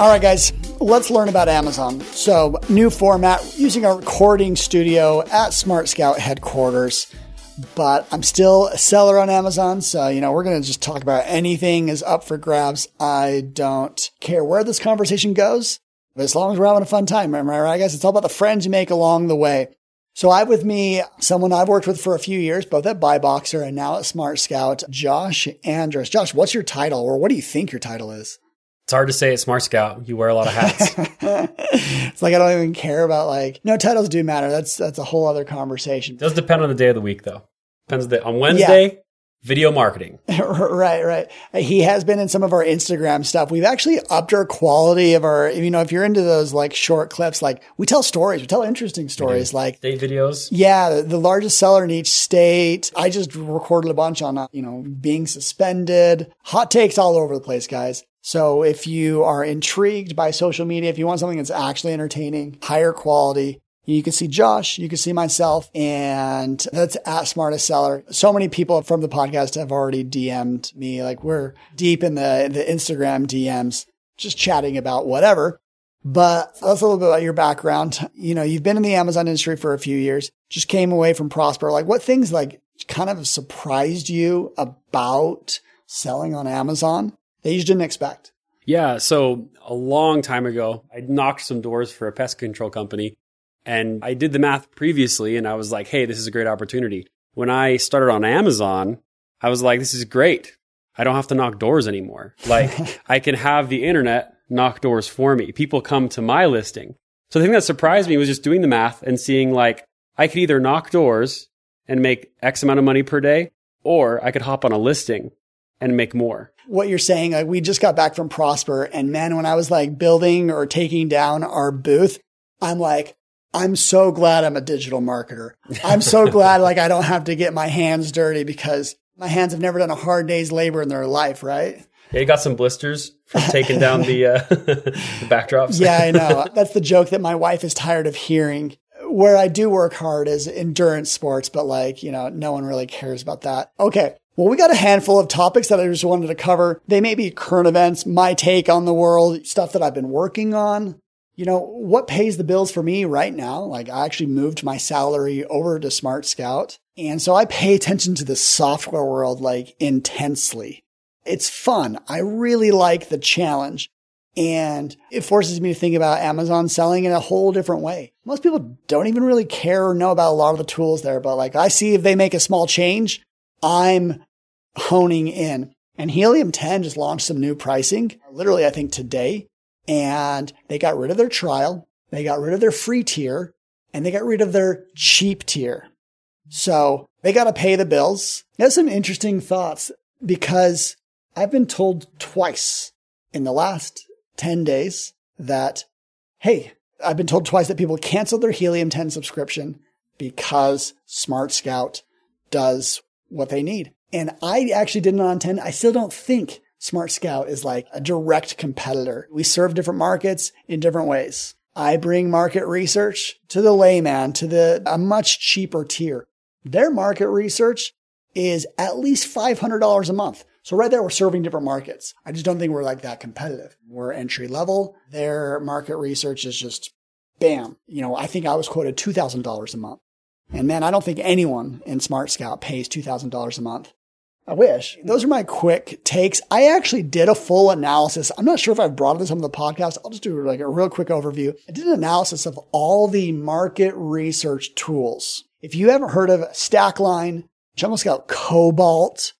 All right, guys, let's learn about Amazon. So, new format using a recording studio at SmartScout headquarters. But I'm still a seller on Amazon. So, you know, we're going to just talk about anything is up for grabs. I don't care where this conversation goes, but as long as we're having a fun time, am I right, guys? It's all about the friends you make along the way. So I have with me someone I've worked with for a few years, both at BuyBoxer and now at SmartScout, Josh Andrus. Josh, what's your title or what do you think your title is? It's hard to say at SmartScout. You wear a lot of hats. it's like I don't even care about like no titles do matter. That's that's a whole other conversation. It does depend on the day of the week though. Depends on, the, on Wednesday. Yeah. Video marketing. right, right. He has been in some of our Instagram stuff. We've actually upped our quality of our, you know, if you're into those like short clips, like we tell stories, we tell interesting stories, like state videos. Yeah, the largest seller in each state. I just recorded a bunch on, uh, you know, being suspended, hot takes all over the place, guys. So if you are intrigued by social media, if you want something that's actually entertaining, higher quality, you can see Josh, you can see myself, and that's at Smartest Seller. So many people from the podcast have already DM'd me. Like we're deep in the, the Instagram DMs, just chatting about whatever. But that's a little bit about your background. You know, you've been in the Amazon industry for a few years, just came away from Prosper. Like what things like kind of surprised you about selling on Amazon? That you didn't expect? Yeah. So a long time ago, I knocked some doors for a pest control company and I did the math previously and I was like, hey, this is a great opportunity. When I started on Amazon, I was like, this is great. I don't have to knock doors anymore. Like I can have the internet knock doors for me. People come to my listing. So the thing that surprised me was just doing the math and seeing like I could either knock doors and make X amount of money per day, or I could hop on a listing and make more. What you're saying, like we just got back from Prosper and man, when I was like building or taking down our booth, I'm like, I'm so glad I'm a digital marketer. I'm so glad like I don't have to get my hands dirty because my hands have never done a hard day's labor in their life, right? Yeah, you got some blisters from taking down the, uh, the backdrops. yeah, I know. That's the joke that my wife is tired of hearing. Where I do work hard is endurance sports, but like, you know, no one really cares about that. Okay. Well, we got a handful of topics that I just wanted to cover. They may be current events, my take on the world, stuff that I've been working on. You know, what pays the bills for me right now? Like I actually moved my salary over to SmartScout. And so I pay attention to the software world like intensely. It's fun. I really like the challenge. And it forces me to think about Amazon selling in a whole different way. Most people don't even really care or know about a lot of the tools there, but like I see if they make a small change, I'm honing in. And Helium 10 just launched some new pricing, literally, I think today. And they got rid of their trial. They got rid of their free tier and they got rid of their cheap tier. So they got to pay the bills. That's some interesting thoughts because I've been told twice in the last 10 days that, Hey, I've been told twice that people canceled their Helium 10 subscription because SmartScout does what they need. And I actually did not intend, I still don't think SmartScout is like a direct competitor. We serve different markets in different ways. I bring market research to the layman, to the a much cheaper tier. Their market research is at least $500 a month. So right there, we're serving different markets. I just don't think we're like that competitive. We're entry level. Their market research is just bam. You know, I think I was quoted $2,000 a month. And man, I don't think anyone in SmartScout pays $2,000 a month. I wish. Those are my quick takes. I actually did a full analysis. I'm not sure if I've brought this on the podcast. I'll just do like a real quick overview. I did an analysis of all the market research tools. If you haven't heard of Stackline, Jungle Scout Cobalt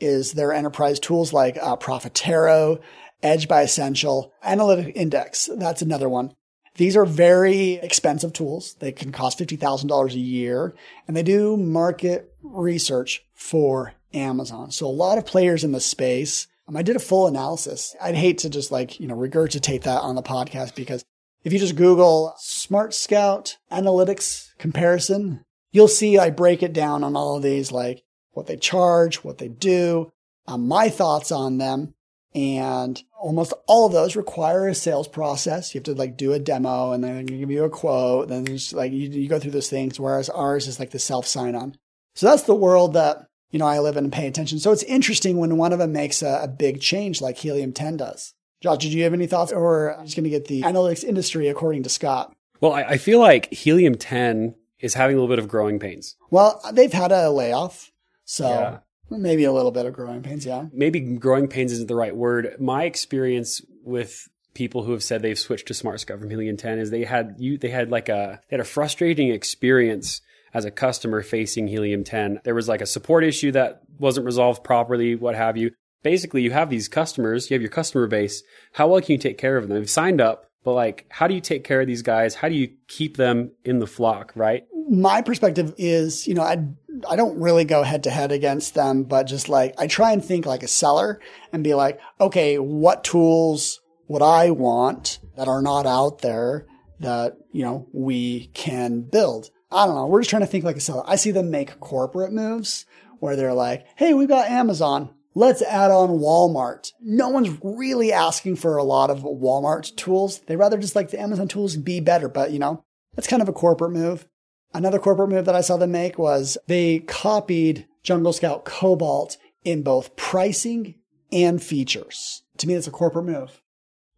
is their enterprise tools like uh, Profitero, Edge by Ascential, Analytic Index. That's another one. These are very expensive tools. They can cost $50,000 a year and they do market research for Amazon. So a lot of players in the space. Um, I did a full analysis. I'd hate to just like, you know, regurgitate that on the podcast because if you just Google SmartScout analytics comparison, you'll see I break it down on all of these, like what they charge, what they do, um, my thoughts on them. And almost all of those require a sales process. You have to like do a demo and then give you a quote. Then there's like you, you go through those things. Whereas ours is like the self sign on. So that's the world that, you know, I live in and pay attention. So it's interesting when one of them makes a, a big change like Helium 10 does. Josh, did you have any thoughts or I'm just going to get the analytics industry according to Scott? Well, I, I feel like Helium 10 is having a little bit of growing pains. Well, they've had a layoff. So Yeah. maybe a little bit of growing pains. Yeah. Maybe growing pains isn't the right word. My experience with people who have said they've switched to SmartScout from Helium 10 is they had you they had like a they had a frustrating experience as a customer facing Helium 10. There was like a support issue that wasn't resolved properly, what have you. Basically, you have these customers, you have your customer base. How well can you take care of them? They've signed up, but like, how do you take care of these guys? How do you keep them in the flock, right? my perspective is, you know, I I don't really go head to head against them, but just like I try and think like a seller and be like, okay, what tools would I want that are not out there that, you know, we can build? I don't know. We're just trying to think like a seller. I see them make corporate moves where they're like, hey, we've got Amazon. Let's add on Walmart. No one's really asking for a lot of Walmart tools. They rather just like the Amazon tools be better, but you know, that's kind of a corporate move. Another corporate move that I saw them make was they copied Jungle Scout Cobalt in both pricing and features. To me, that's a corporate move.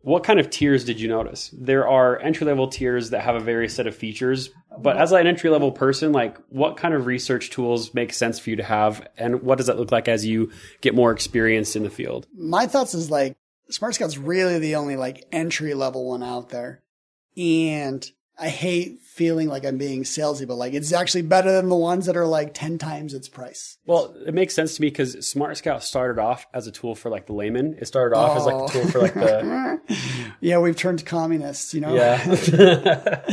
What kind of tiers did you notice? There are entry level tiers that have a various set of features, but as an entry level person, like what kind of research tools make sense for you to have, and what does that look like as you get more experienced in the field? My thoughts is like SmartScout's really the only like entry level one out there. And I hate feeling like I'm being salesy, but like it's actually better than the ones that are like 10 times its price. Well, it makes sense to me because SmartScout started off as a tool for like the layman. It started off as like the tool for like the yeah, we've turned communists, you know? yeah.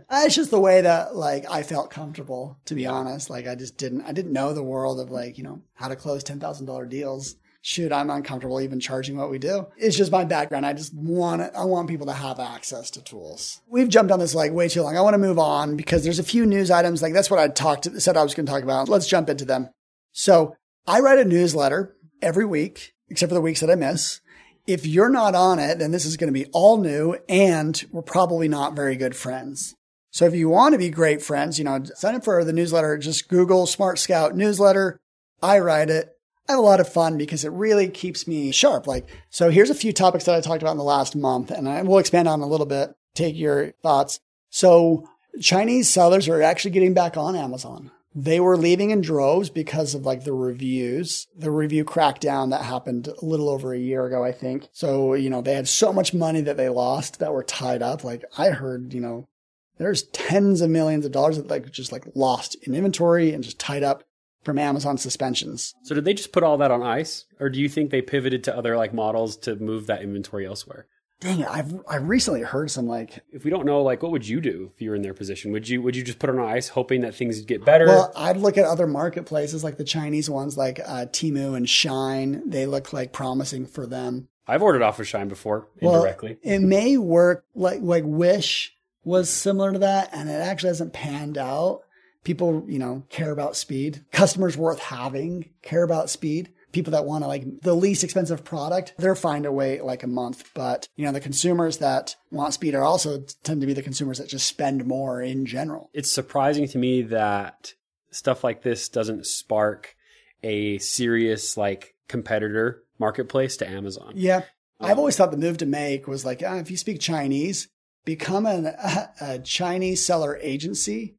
It's just the way that like I felt comfortable, to be honest. Like I just didn't, I didn't know the world of like, you know, how to close $10,000 deals. Shoot, I'm uncomfortable even charging what we do. It's just my background. I just want it. I want people to have access to tools. We've jumped on this like way too long. I want to move on because there's a few news items. Like that's what I talked, said I was going to talk about. Let's jump into them. So I write a newsletter every week, except for the weeks that I miss. If you're not on it, then this is going to be all new and we're probably not very good friends. So if you want to be great friends, you know, sign up for the newsletter. Just Google SmartScout newsletter. I write it. I have a lot of fun because it really keeps me sharp. Like, so here's a few topics that I talked about in the last month and I will expand on a little bit. Take your thoughts. So Chinese sellers are actually getting back on Amazon. They were leaving in droves because of like the reviews, the review crackdown that happened a little over a year ago, I think. So, you know, they had so much money that they lost that were tied up. Like I heard, you know, there's tens of millions of dollars that like just like lost in inventory and just tied up from Amazon suspensions. so did they just put all that on ice, or do you think they pivoted to other like models to move that inventory elsewhere? Dang it, I've I recently heard some like If we don't know, like, what would you do if you were in their position? Would you would you just put it on ice, hoping that things would get better? well, I'd look at other marketplaces like the Chinese ones like uh, Temu and Shein. They look like promising for them. I've ordered off of Shein before Well, indirectly. it may work like like Wish was similar to that, and it actually hasn't panned out. People, you know, care about speed. Customers worth having care about speed. People that want to like the least expensive product, they're fine to wait like a month. But you know, the consumers that want speed are also tend to be the consumers that just spend more in general. it's surprising to me that stuff like this doesn't spark a serious like competitor marketplace to Amazon. Yeah. I've always thought the move to make was like, ah, if you speak Chinese, become an, a, a Chinese seller agency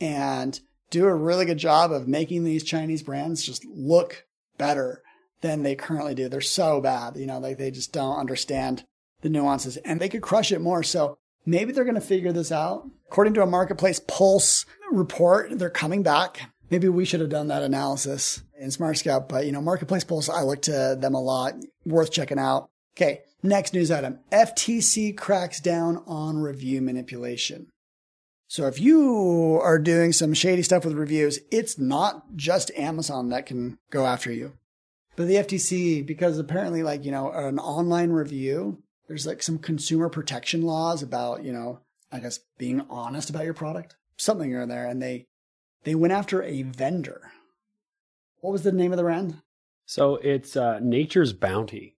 and do a really good job of making these Chinese brands just look better than they currently do. They're so bad, you know, like they just don't understand the nuances and they could crush it more. So maybe they're going to figure this out. According to a marketplace pulse report, they're coming back. Maybe we should have done that analysis in SmartScout, but you know, marketplace pulse, I look to them a lot. Worth checking out. Okay. Next news item. FTC cracks down on review manipulation. So if you are doing some shady stuff with reviews, it's not just Amazon that can go after you. But the FTC, because apparently like, you know, an online review, there's like some consumer protection laws about, you know, I guess being honest about your product, something or there. And they, they went after a vendor. What was the name of the brand? So it's uh, Nature's Bounty.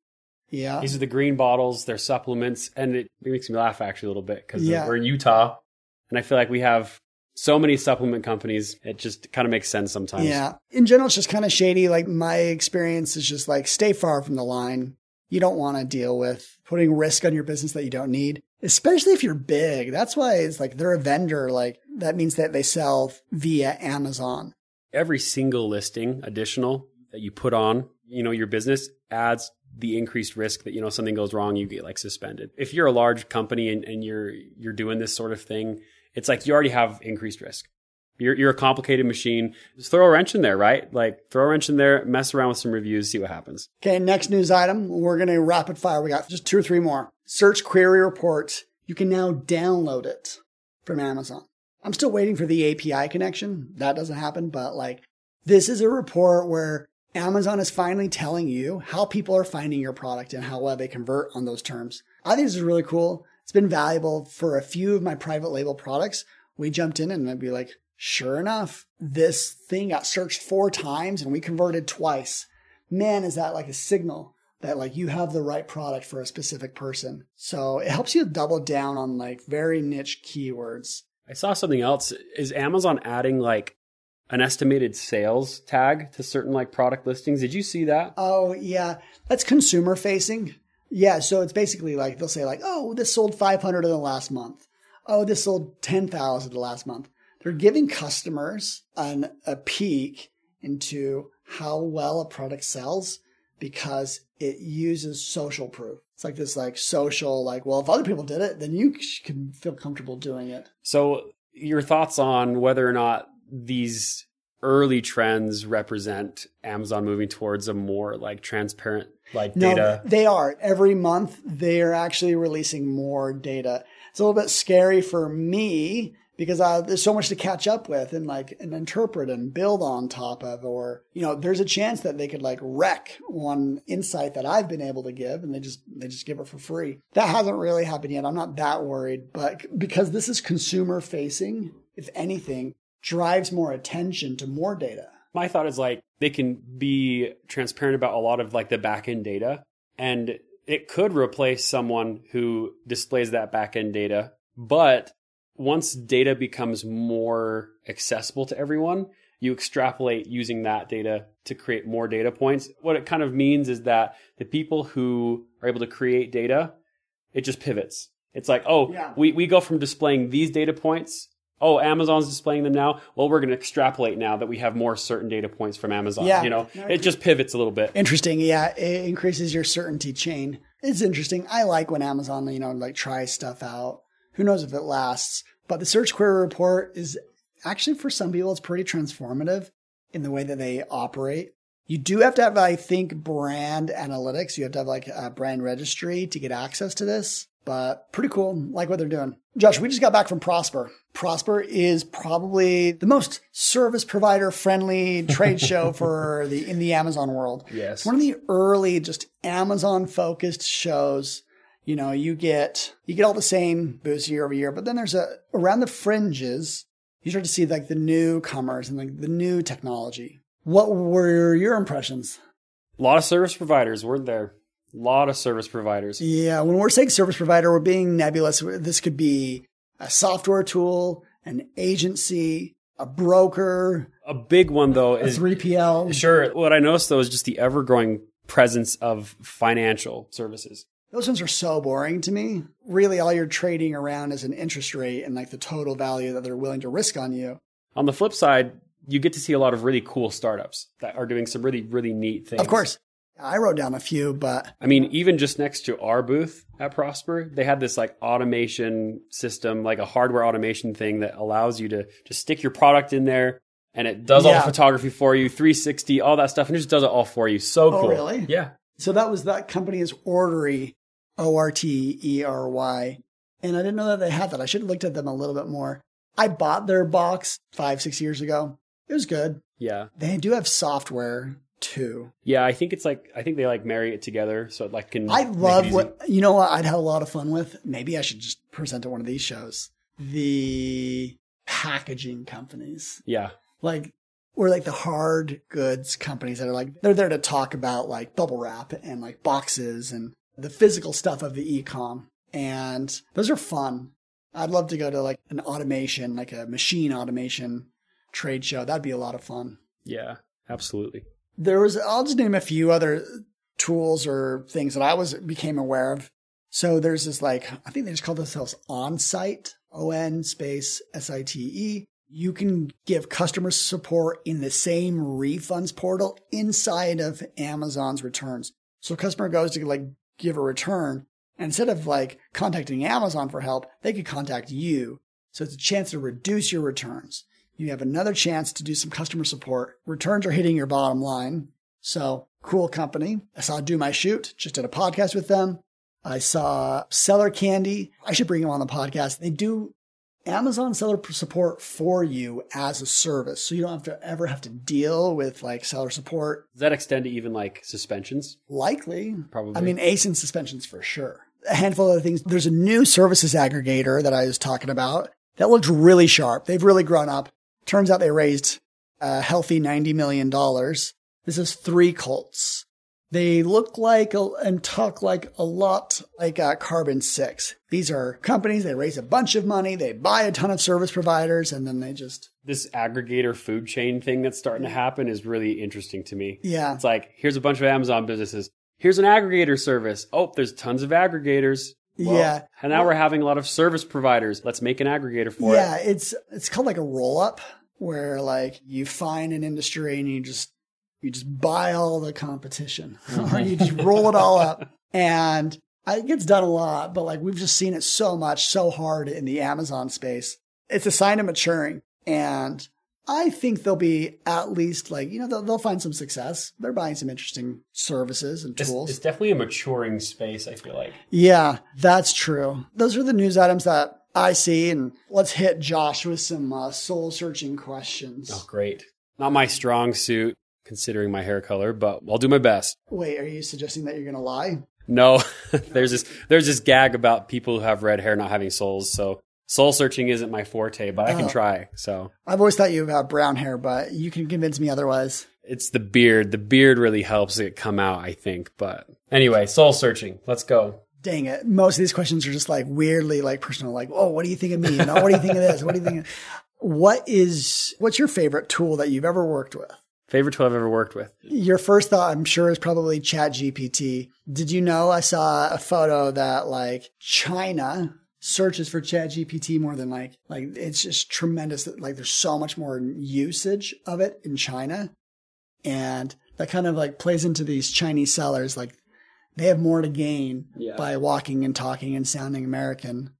Yeah. These are the green bottles, they're supplements, and it, it makes me laugh actually a little bit because Yeah. we're in Utah, and I feel like we have so many supplement companies. It just kind of makes sense sometimes. Yeah. In general, it's just kind of shady. Like my experience is just like stay far from the line. You don't want to deal with putting risk on your business that you don't need, especially if you're big. That's why it's like they're a vendor. Like that means that they sell via Amazon. Every single listing additional that you put on, you know, your business adds the increased risk that, you know, something goes wrong, you get like suspended. If you're a large company and, and you're you're doing this sort of thing, it's like you already have increased risk. You're, you're a complicated machine. Just throw a wrench in there, right? Like throw a wrench in there, mess around with some reviews, see what happens. Okay, next news item. We're going to rapid fire. We got just two or three more. Search query report. You can now download it from Amazon. I'm still waiting for the API connection. That doesn't happen, but like this is a report where Amazon is finally telling you how people are finding your product and how well they convert on those terms. I think this is really cool. It's been valuable for a few of my private label products. We jumped in and I'd be like, sure enough, this thing got searched four times and we converted twice. Man, is that like a signal that like you have the right product for a specific person. So it helps you double down on like very niche keywords. I saw something else. Is Amazon adding like an estimated sales tag to certain like product listings? Did you see that? Oh, yeah. That's consumer facing. Yeah. So it's basically like they'll say, like, oh, this sold 500 in the last month. Oh, this sold 10,000 the last month. They're giving customers an, a peek into how well a product sells because it uses social proof. It's like this like social like well if other people did it then you can feel comfortable doing it. So your thoughts on whether or not these early trends represent Amazon moving towards a more like transparent like data? They are. Every month they are actually releasing more data. It's a little bit scary for me because uh, there's so much to catch up with and like and interpret and build on top of or you know there's a chance that they could like wreck one insight that I've been able to give and they just they just give it for free. That hasn't really happened yet. I'm not that worried, but because this is consumer facing, if anything, drives more attention to more data. My thought is like they can be transparent about a lot of like the back end data and it could replace someone who displays that back end data, but once data becomes more accessible to everyone, you extrapolate using that data to create more data points. What it kind of means is that the people who are able to create data, it just pivots. It's like, oh, yeah. we, we go from displaying these data points. Oh, Amazon's displaying them now. Well, we're going to extrapolate now that we have more certain data points from Amazon. Yeah. You know, it just pivots a little bit. Interesting. Yeah. It increases your certainty chain. It's interesting. I like when Amazon, you know, like tries stuff out. Who knows if it lasts? But the search query report is actually for some people, it's pretty transformative in the way that they operate. You do have to have, I think, brand analytics. You have to have like a brand registry to get access to this, but pretty cool. Like what they're doing. Josh, we just got back from Prosper. Prosper is probably the most service provider friendly trade show for the in the Amazon world. Yes. It's one of the early just Amazon focused shows you know, you get you get all the same boosts year over year, but then there's a around the fringes, you start to see like the newcomers and like the new technology. What were your impressions? A lot of service providers weren't there. A lot of service providers. Yeah, when we're saying service provider, we're being nebulous. This could be a software tool, an agency, a broker. A big one though is 3PL. Sure. What I noticed though is just the ever growing presence of financial services. Those ones are so boring to me. Really, all you're trading around is an interest rate and like the total value that they're willing to risk on you. On the flip side, you get to see a lot of really cool startups that are doing some really, really neat things. Of course. I wrote down a few, but I mean, even just next to our booth at Prosper, they had this like automation system, like a hardware automation thing that allows you to just stick your product in there and it does yeah. all the photography for you, 360, all that stuff, and it just does it all for you. So oh, cool. Really? Yeah. So that was that company is Ortery. O R T E R Y. And I didn't know that they had that. I should have looked at them a little bit more. I bought their box five, six years ago. It was good. Yeah. They do have software too. Yeah, I think it's like I think they like marry it together so it like can I love what you know what I'd have a lot of fun with. Maybe I should just present at one of these shows. The packaging companies. Yeah. Like or like the hard goods companies that are like they're there to talk about like bubble wrap and like boxes and the physical stuff of the ecom. And those are fun. I'd love to go to like an automation, like a machine automation trade show. That'd be a lot of fun. Yeah, absolutely. There was, I'll just name a few other tools or things that I was became aware of. So there's this like I think they just call themselves on-site, O N space S I T E. You can give customer support in the same refunds portal inside of Amazon's returns. So customer goes to like give a return, and instead of like contacting Amazon for help, they could contact you. So it's a chance to reduce your returns. You have another chance to do some customer support. Returns are hitting your bottom line. So cool company. I saw Do My Shoot, just did a podcast with them. I saw SellerCandy. I should bring them on the podcast. They do Amazon seller support for you as a service. So you don't have to ever have to deal with like seller support. Does that extend to even like suspensions? Likely. Probably. I mean, ASIN suspensions for sure. A handful of other things. There's a new services aggregator that I was talking about that looks really sharp. They've really grown up. Turns out they raised a healthy $90 million. This is Threecolts. They look like and talk like a lot like uh, Carbon6. These are companies, they raise a bunch of money, they buy a ton of service providers, and then they just. This aggregator food chain thing that's starting to happen is really interesting to me. Yeah. It's like, here's a bunch of Amazon businesses. Here's an aggregator service. Oh, there's tons of aggregators. Well, yeah. And now we're having a lot of service providers. Let's make an aggregator for yeah, it. Yeah, it's it's called like a roll up where like you find an industry and you just you just buy all the competition uh-huh. or you just roll it all up and it gets done a lot but like we've just seen it so much so hard in the amazon space it's a sign of maturing and i think they'll be at least like you know they'll, they'll find some success they're buying some interesting services and tools it's, it's definitely a maturing space i feel like yeah that's true those are the news items that I see, and let's hit Josh with some uh, soul searching questions. Oh, great. Not my strong suit, considering my hair color, but I'll do my best. Wait, are you suggesting that you're going to lie? No, there's this there's this gag about people who have red hair not having souls. So soul searching isn't my forte, but I can Oh. try. So I've always thought you have brown hair, but you can convince me otherwise. it's the beard. The beard really helps it come out, I think. But anyway, soul searching. Let's go. Dang it. Most of these questions are just like weirdly like personal, like, oh, what do you think of me? No, what do you think of this? What do you think of what is what's your favorite tool that you've ever worked with? Favorite tool I've ever worked with. Your first thought, I'm sure, is probably ChatGPT. Did you know I saw a photo that like China searches for ChatGPT more than like like it's just tremendous that like there's so much more usage of it in China. And that kind of like plays into these Chinese sellers like they have more to gain Yeah. by walking and talking and sounding American.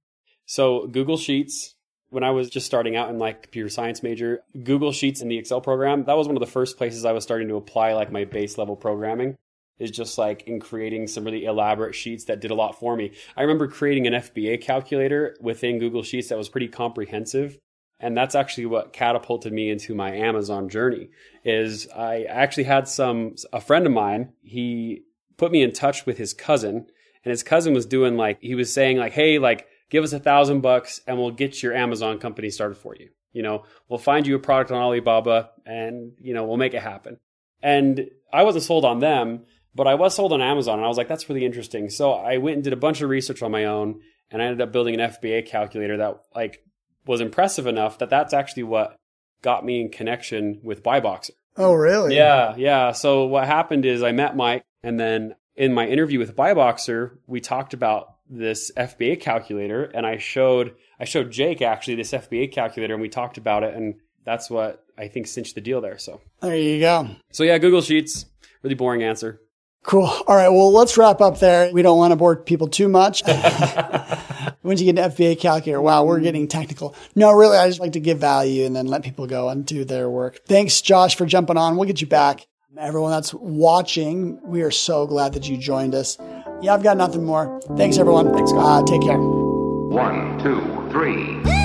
So Google Sheets, when I was just starting out in like computer science major, Google Sheets and the Excel program, that was one of the first places I was starting to apply like my base level programming. Is just like in creating some really elaborate sheets that did a lot for me. I remember creating an FBA calculator within Google Sheets that was pretty comprehensive. And that's actually what catapulted me into my Amazon journey. Is I actually had some a friend of mine, he put me in touch with his cousin, and his cousin was doing like he was saying like, hey, like give us a thousand bucks and we'll get your Amazon company started for you. You know, we'll find you a product on Alibaba and, you know, we'll make it happen. And I wasn't sold on them, but I was sold on Amazon and I was like, that's really interesting. So I went and did a bunch of research on my own and I ended up building an FBA calculator that like was impressive enough that that's actually what got me in connection with Buyboxer. Oh, really? Yeah, yeah. So what happened is I met Mike, and then in my interview with Buyboxer, we talked about this FBA calculator, and I showed I showed Jake actually this FBA calculator, and we talked about it, and that's what I think cinched the deal there. So, There you go. so yeah, Google Sheets, really boring answer. Cool. All right. Well, let's wrap up there. We don't want to bore people too much. Once you get an FBA calculator, wow, we're getting technical. No, really, I just like to give value and then let people go and do their work. Thanks, Josh, for jumping on. We'll get you back. Everyone that's watching, we are so glad that you joined us. Yeah, I've got nothing more. Thanks, everyone. Thanks, uh, Take care. One, two, three.